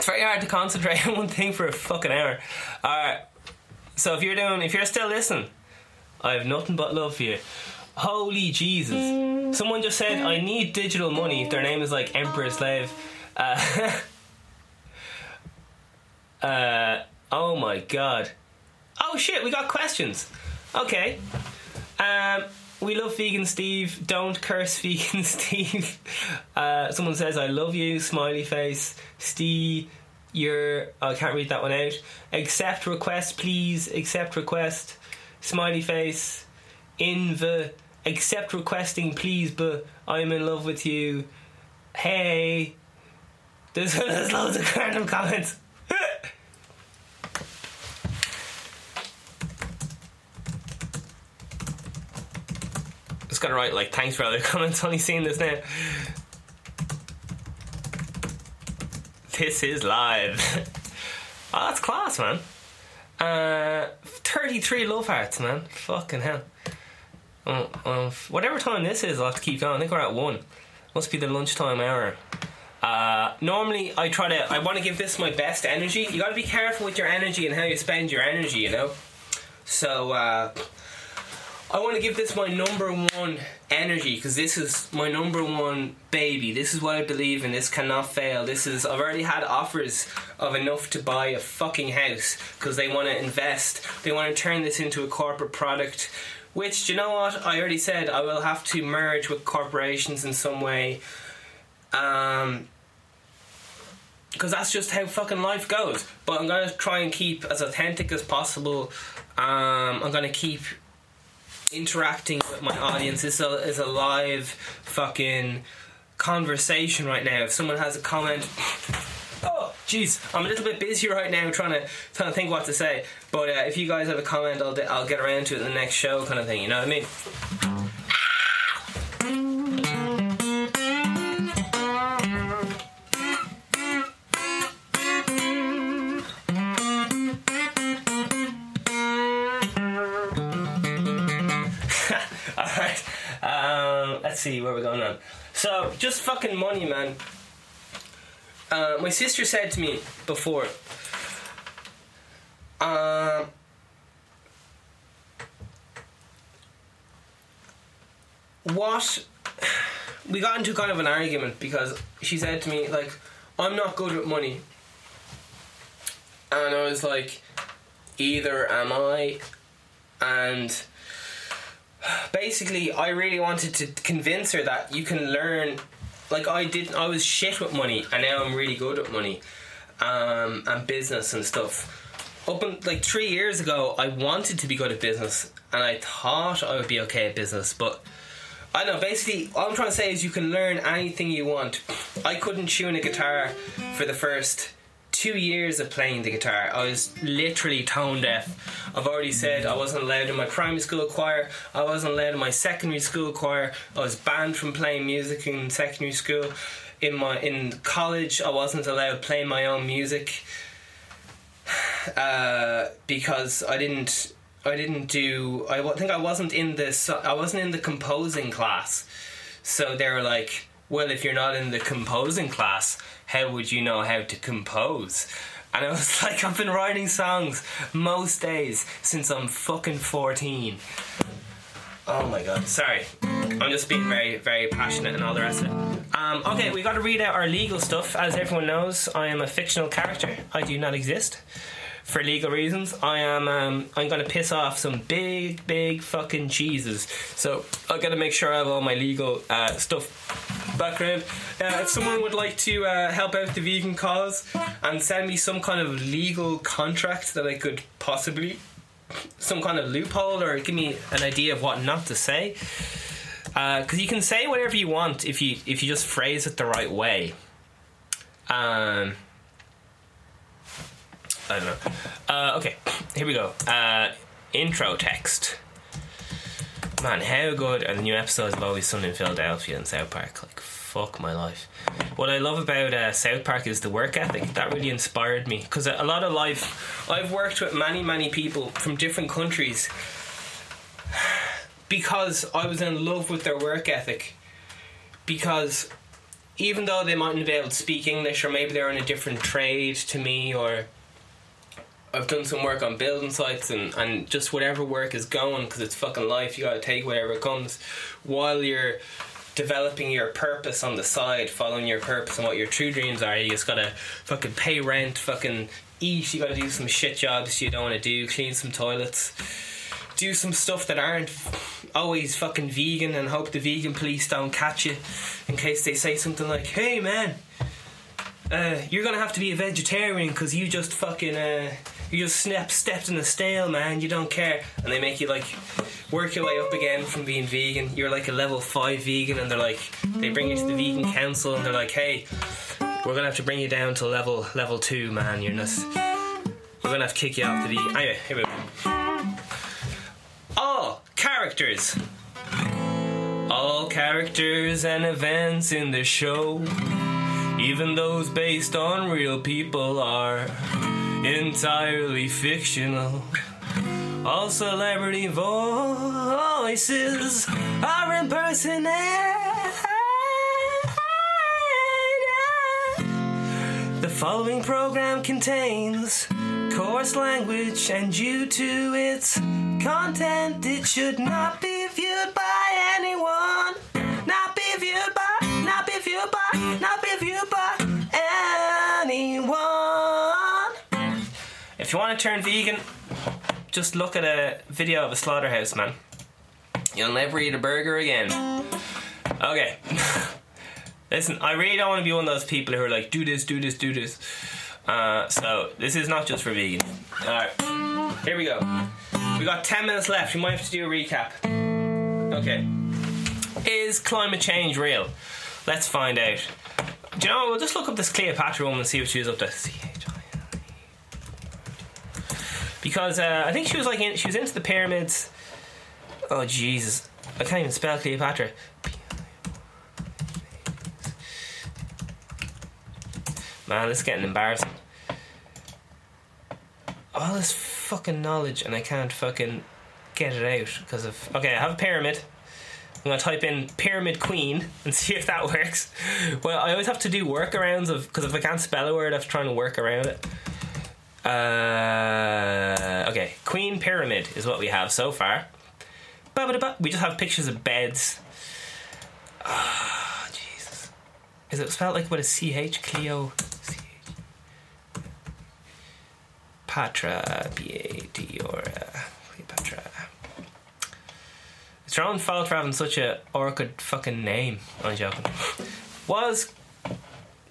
It's very hard to concentrate [laughs] on one thing for a fucking hour. Alright, so if you're doing, if you're still listening, I have nothing but love for you. Holy Jesus. Someone just said, I need digital money. Their name is like Emperor Slave. Uh, [laughs] uh, oh my god. Oh shit, we got questions. Okay. Um, we love vegan Steve. Don't curse vegan [laughs] Steve. Uh, someone says, I love you. Smiley face. Steve, you're. oh, I can't read that one out. Accept request, please. Accept request. Smiley face. In the. Accept requesting, please, but I'm in love with you. Hey. There's, [laughs] there's loads of random comments. [laughs] just gotta write like thanks for all the [laughs] comments. Only seeing this now. This is live. oh, [laughs] that's class, man. Uh, 33 love hearts, man. Fucking hell. Oh, oh, whatever time this is, I'll have to keep going. I think we're at one. Must be the lunchtime hour. Uh, normally, I try to. I want to give this my best energy. You got to be careful with your energy and how you spend your energy. You know. So uh, I want to give this my number one energy because this is my number one baby. This is what I believe in. This cannot fail. This is. I've already had offers of enough to buy a fucking house because they want to invest. They want to turn this into a corporate product. Which, you know what? I already said I will have to merge with corporations in some way. Um, because that's just how fucking life goes. But I'm gonna try and keep as authentic as possible. Um, I'm gonna keep interacting with my audience. This is a live fucking conversation right now. If someone has a comment, oh jeez, I'm a little bit busy right now trying to trying to think what to say. But uh, if you guys have a comment, I'll I'll get around to it in the next show, kind of thing. You know what I mean? See where we're going on. So, just fucking money, man. Uh, my sister said to me before, um, what we got into kind of an argument because she said to me like i'm not good with money and i was like either am i and basically i really wanted to convince her that you can learn like i didn't i was shit with money and now i'm really good at money um, and business and stuff up in, like three years ago i wanted to be good at business and i thought i would be okay at business but I know. Basically, all I'm trying to say is you can learn anything you want. I couldn't tune a guitar for the first two years of playing the guitar. I was literally tone deaf. I've already said I wasn't allowed in my primary school choir. I wasn't allowed in my secondary school choir. I was banned from playing music in secondary school. In my in college, I wasn't allowed to play my own music uh, because I didn't I didn't do. I think I wasn't in this. I wasn't in the composing class. So they were like, "Well, if you're not in the composing class, how would you know how to compose?" And I was [laughs] like, "I've been writing songs most days since I'm fucking 14." Oh my god, sorry. I'm just being very, very passionate and all the rest of it. Um, okay, we got to read out our legal stuff. As everyone knows, I am a fictional character. I do not exist for legal reasons. I am um, I'm gonna piss off some big, big fucking cheeses. So I gotta make sure I have all my legal uh, stuff background. Uh, if someone would like to uh, help out the vegan cause and send me some kind of legal contract that I could possibly some kind of loophole or give me an idea of what not to say because uh, you can say whatever you want if you if you just phrase it the right way um I don't know. Uh, okay, here we go. Uh, intro text. Man, how good are the new episodes of Always Sunny in Philadelphia and South Park? Like, fuck my life. What I love about uh, South Park is the work ethic. That really inspired me. Because a lot of life, I've worked with many, many people from different countries because I was in love with their work ethic. Because even though they mightn't be able to speak English, or maybe they're in a different trade to me, or I've done some work on building sites and, and just whatever work is going because it's fucking life. You gotta take whatever comes while you're developing your purpose on the side, following your purpose and what your true dreams are. You just gotta fucking pay rent, fucking eat. You gotta do some shit jobs you don't want to do, clean some toilets, do some stuff that aren't always fucking vegan, and hope the vegan police don't catch you in case they say something like, "Hey man." Uh, you're gonna have to be a vegetarian because you just fucking uh, you just snap stepped in the stale, man. You don't care, and they make you like work your way up again from being vegan. You're like a level five vegan, and they're like they bring you to the vegan council, and they're like, hey, we're gonna have to bring you down to level level two, man. You're just we're gonna have to kick you off the vegan. Anyway, here we go. Oh, characters. All characters and events in the show, even those based on real people, are entirely fictional. All celebrity voices are impersonated. The following program contains coarse language, and due to its content, it should not be viewed by anyone. Not be viewed by, not be viewed by, not be viewed by If you want to turn vegan, just look at a video of a slaughterhouse, man. You'll never eat a burger again. Okay. [laughs] Listen, I really don't want to be one of those people who are like, do this, do this, do this. Uh, so, this is not just for vegan. Alright, here we go. We got 10 minutes left. We might have to do a recap. Okay. Is climate change real? Let's find out. Do you know, we'll just look up this Cleopatra woman and see what she was up to. Because uh, I think she was like in, she was into the pyramids. Oh Jesus, I can't even spell Cleopatra. Man, this is getting embarrassing. All this fucking knowledge and I can't fucking get it out because of. Okay, I have a pyramid. I'm gonna type in pyramid queen and [laughs] see if that works. Well, I always have to do workarounds of because if I can't spell a word, I have trying to work around it. Uh, okay, queen pyramid is what we have so far. We just have pictures of beds. Ah, Jesus. Is it spelled like what a CH? Cleo. CH. Patra. P A T or Cleopatra. It's your own fault for having such a orchid fucking name. I'm joking. Was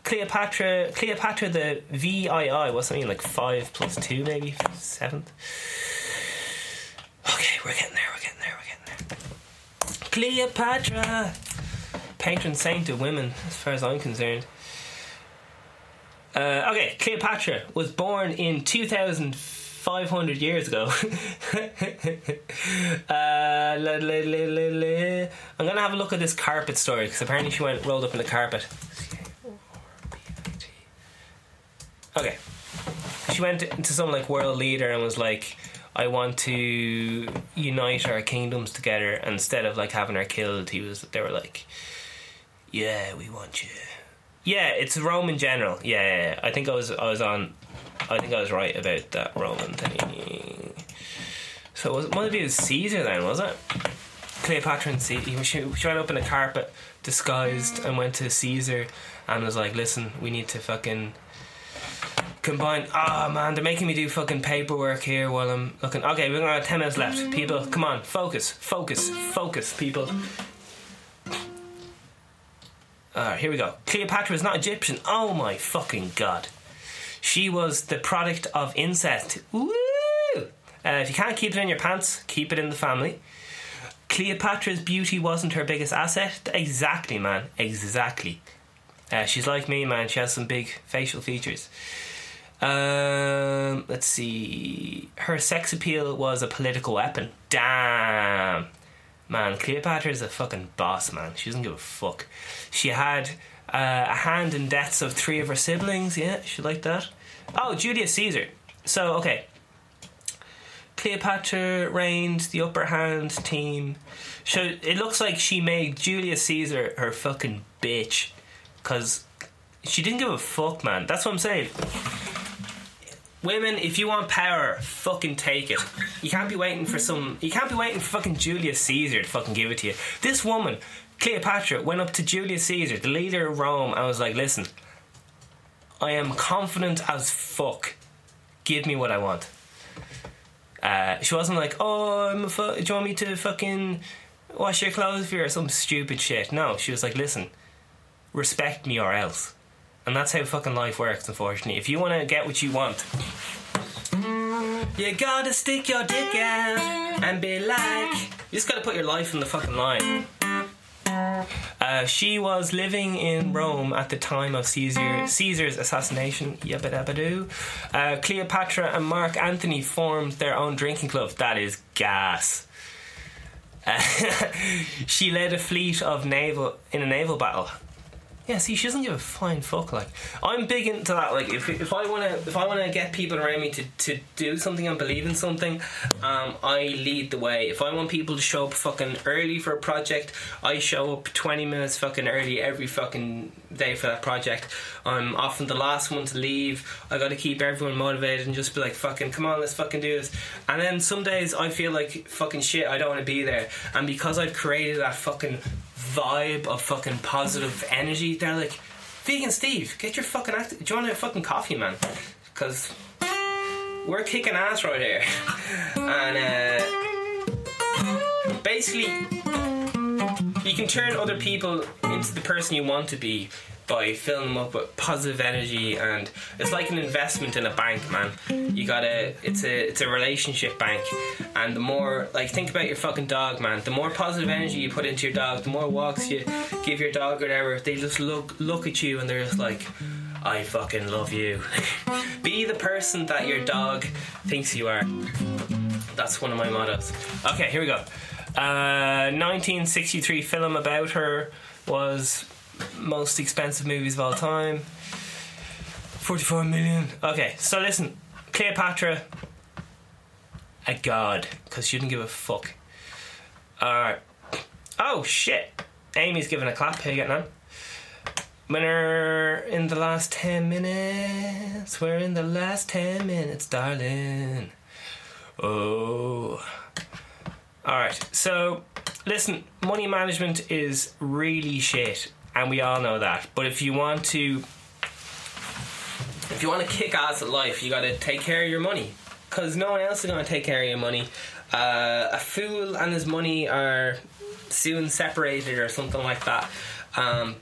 Cleopatra Cleopatra the VII was something like five plus two maybe seventh. Okay, we're getting there, we're getting there, we're getting there. Cleopatra patron saint of women, as far as I'm concerned. Uh, okay, Cleopatra was born in 2,500 years ago. [laughs] uh, la, la, la, I'm gonna have a look at this carpet story because apparently she went rolled up in the carpet. Okay, she went to some like world leader and was like, "I want to unite our kingdoms together." Instead of like having her killed, he was. They were like, "Yeah, we want you." Yeah, it's a Roman general. Yeah, yeah, yeah. I think I was I was on. I think I was right about that Roman thing. So was it of it Caesar then, was it? Cleopatra and Caesar. She, she went up in a carpet disguised and went to Caesar and was like, "Listen, we need to fucking." Combine. Ah, oh, man, they're making me do fucking paperwork here while I'm looking. Okay, we're gonna have 10 minutes left. People, come on, focus, focus, focus, people. Alright, here we go. Cleopatra is not Egyptian. Oh my fucking god. She was the product of incest. Woo! Uh, if you can't keep it in your pants, keep it in the family. Cleopatra's beauty wasn't her biggest asset. Exactly, man. Exactly. Uh, she's like me, man. She has some big facial features. Um, let's see. Her sex appeal was a political weapon. Damn. Man, Cleopatra is a fucking boss, man. She doesn't give a fuck. She had uh, a hand in deaths of three of her siblings. Yeah, she liked that. Oh, Julius Caesar. So, okay. Cleopatra reigned the upper hand team. So it looks like she made Julius Caesar her fucking bitch. Because she didn't give a fuck, man. That's what I'm saying. Women, if you want power, fucking take it. You can't be waiting for some. You can't be waiting for fucking Julius Caesar to fucking give it to you. This woman, Cleopatra, went up to Julius Caesar, the leader of Rome, and was like, "Listen, I am confident as fuck. Give me what I want." Uh, she wasn't like, "Oh, I'm a fu- do you want me to fucking wash your clothes for you or some stupid shit?" No, she was like, "Listen, respect me or else." And that's how fucking life works, unfortunately. If you want to get what you want, you gotta stick your dick out and be like. You just gotta put your life in the fucking line. Uh, she was living in Rome at the time of Caesar, Caesar's assassination. Uh, Cleopatra and Mark Antony formed their own drinking club. That is gas. Uh, [laughs] she led a fleet of naval in a naval battle. Yeah, see, she doesn't give a flying fuck. Like, I'm big into that. Like, if, if I wanna if I wanna get people around me to, to do something and believe in something, um, I lead the way. If I want people to show up fucking early for a project, I show up twenty minutes fucking early every fucking day for that project. I'm often the last one to leave. I got to keep everyone motivated and just be like, fucking, come on, let's fucking do this. And then some days I feel like fucking shit. I don't want to be there. And because I've created that fucking vibe of fucking positive energy. They're like, Vegan Steve, get your fucking act. Do you want a fucking coffee, man? Because we're kicking ass right here. [laughs] and uh, basically, you can turn other people into the person you want to be by filling them up with positive energy and it's like an investment in a bank man. You gotta it's a it's a relationship bank. And the more like think about your fucking dog man. The more positive energy you put into your dog the more walks you give your dog or whatever they just look look at you and they're just like I fucking love you. [laughs] Be the person that your dog thinks you are. That's one of my mottos. Okay here we go. Uh, 1963 film about her was most expensive movies of all time. 44 million. Okay, so listen, Cleopatra, a god, because she didn't give a fuck. Alright. Oh shit. Amy's giving a clap. How you getting on? Winner in the last 10 minutes. We're in the last 10 minutes, darling. Oh. Alright, so listen, money management is really shit and we all know that. But if you want to, if you want to kick ass at life, you got to take care of your money, because no one else is going to take care of your money. Uh, a fool and his money are soon separated, or something like that. Um,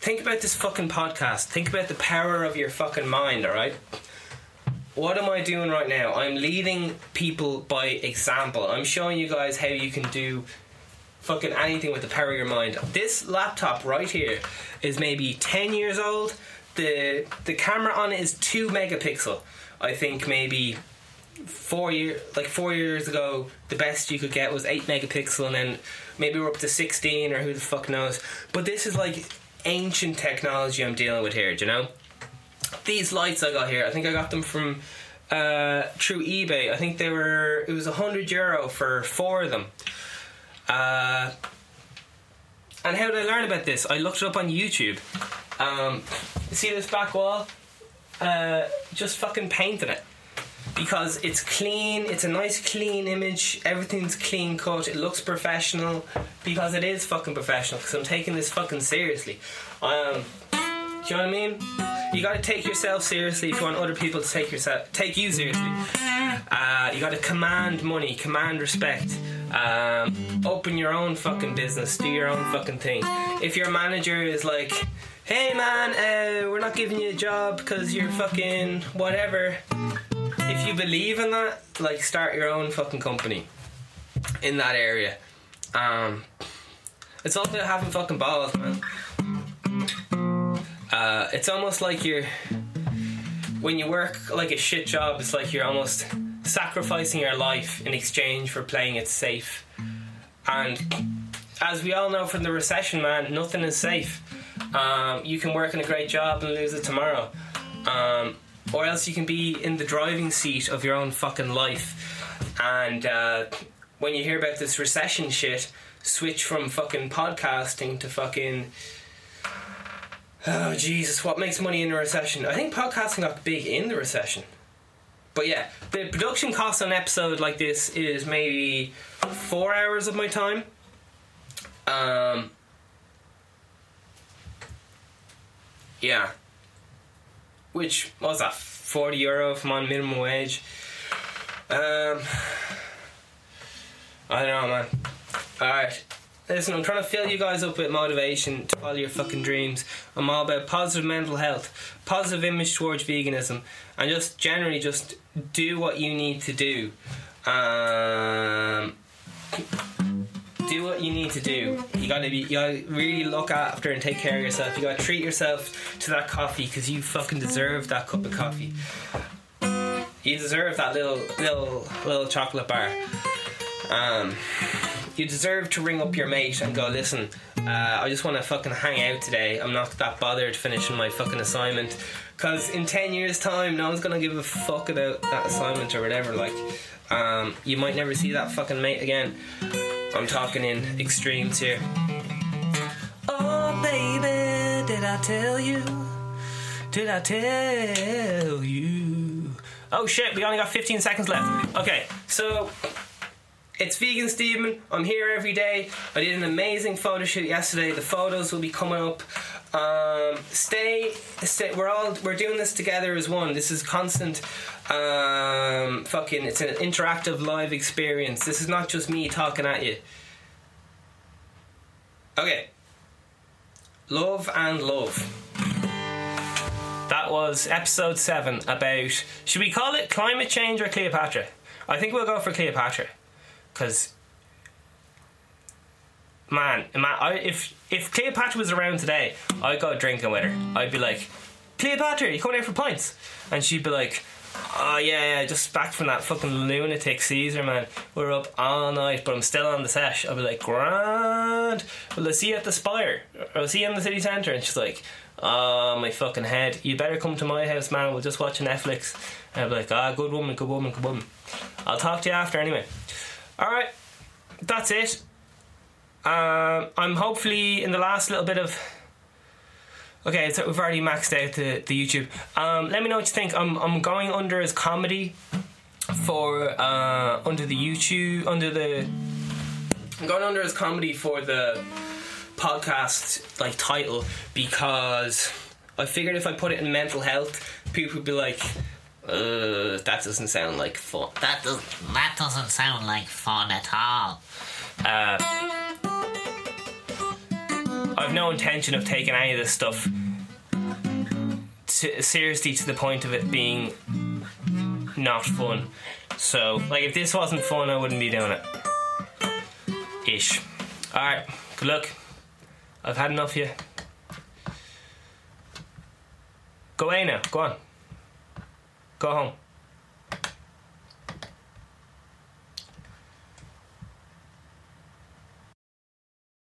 think about this fucking podcast. Think about the power of your fucking mind. All right. What am I doing right now? I'm leading people by example. I'm showing you guys how you can do fucking anything with the power of your mind. This laptop right here is maybe 10 years old. The the camera on it is 2 megapixel. I think maybe 4 year like 4 years ago the best you could get was 8 megapixel and then maybe we're up to 16 or who the fuck knows. But this is like ancient technology I'm dealing with here, do you know? These lights I got here, I think I got them from uh, through eBay. I think they were it was 100 euro for four of them. Uh, and how did I learn about this? I looked it up on YouTube. Um, see this back wall? Uh, just fucking painted it because it's clean. It's a nice, clean image. Everything's clean cut. It looks professional because it is fucking professional. Because I'm taking this fucking seriously. Um, do you know what I mean? You got to take yourself seriously if you want other people to take yourself take you seriously. Uh, you got to command money, command respect. Um, open your own fucking business, do your own fucking thing. If your manager is like, hey man, uh, we're not giving you a job because you're fucking whatever. If you believe in that, like start your own fucking company in that area. Um, it's all about having fucking balls, man. Uh, it's almost like you're when you work like a shit job. It's like you're almost sacrificing your life in exchange for playing it safe. And as we all know from the recession, man, nothing is safe. Um, you can work in a great job and lose it tomorrow. Um, or else you can be in the driving seat of your own fucking life. And uh, when you hear about this recession shit, switch from fucking podcasting to fucking. Oh, Jesus, what makes money in a recession? I think podcasting got big in the recession. But yeah, the production cost on an episode like this is maybe four hours of my time. Um, yeah. Which was that? Forty euro if I'm on minimum wage. Um, I don't know, man. All right. Listen, I'm trying to fill you guys up with motivation to follow your fucking dreams. I'm all about positive mental health, positive image towards veganism, and just generally just do what you need to do. Um, do what you need to do. You gotta be, you gotta really look after and take care of yourself. You gotta treat yourself to that coffee because you fucking deserve that cup of coffee. You deserve that little, little, little chocolate bar. Um, you deserve to ring up your mate and go, listen, uh, I just want to fucking hang out today. I'm not that bothered finishing my fucking assignment. Because in 10 years' time, no one's going to give a fuck about that assignment or whatever. Like, um, you might never see that fucking mate again. I'm talking in extremes here. Oh, baby, did I tell you? Did I tell you? Oh shit, we only got 15 seconds left. Okay, so it's Vegan Steven. I'm here every day. I did an amazing photo shoot yesterday. The photos will be coming up. Um, stay, stay. We're all we're doing this together as one. This is constant. Um, fucking, it's an interactive live experience. This is not just me talking at you. Okay. Love and love. That was episode seven about. Should we call it climate change or Cleopatra? I think we'll go for Cleopatra, because man, man, I, if if Cleopatra was around today, I'd go drinking with her. I'd be like, Cleopatra, you coming here for pints? And she'd be like, Oh yeah, yeah, just back from that fucking lunatic Caesar man. We're up all night, but I'm still on the sesh. I'll be like, grand. Well, I see you at the Spire. I'll see you in the city centre. And she's like, oh my fucking head. You better come to my house, man. We'll just watch Netflix. And I'll be like, ah, good woman, good woman, good woman. I'll talk to you after anyway. All right, that's it. Um, I'm hopefully in the last little bit of Okay, so we've already maxed out the, the YouTube. Um, let me know what you think. I'm, I'm going under as comedy for uh, under the YouTube under the I'm going under as comedy for the podcast like title because I figured if I put it in mental health, people would be like, uh, that doesn't sound like fun. That does that doesn't sound like fun at all. Uh, I've no intention of taking any of this stuff to, seriously to the point of it being not fun. So, like, if this wasn't fun, I wouldn't be doing it. Ish. Alright, good luck. I've had enough you. Go away now, go on. Go home.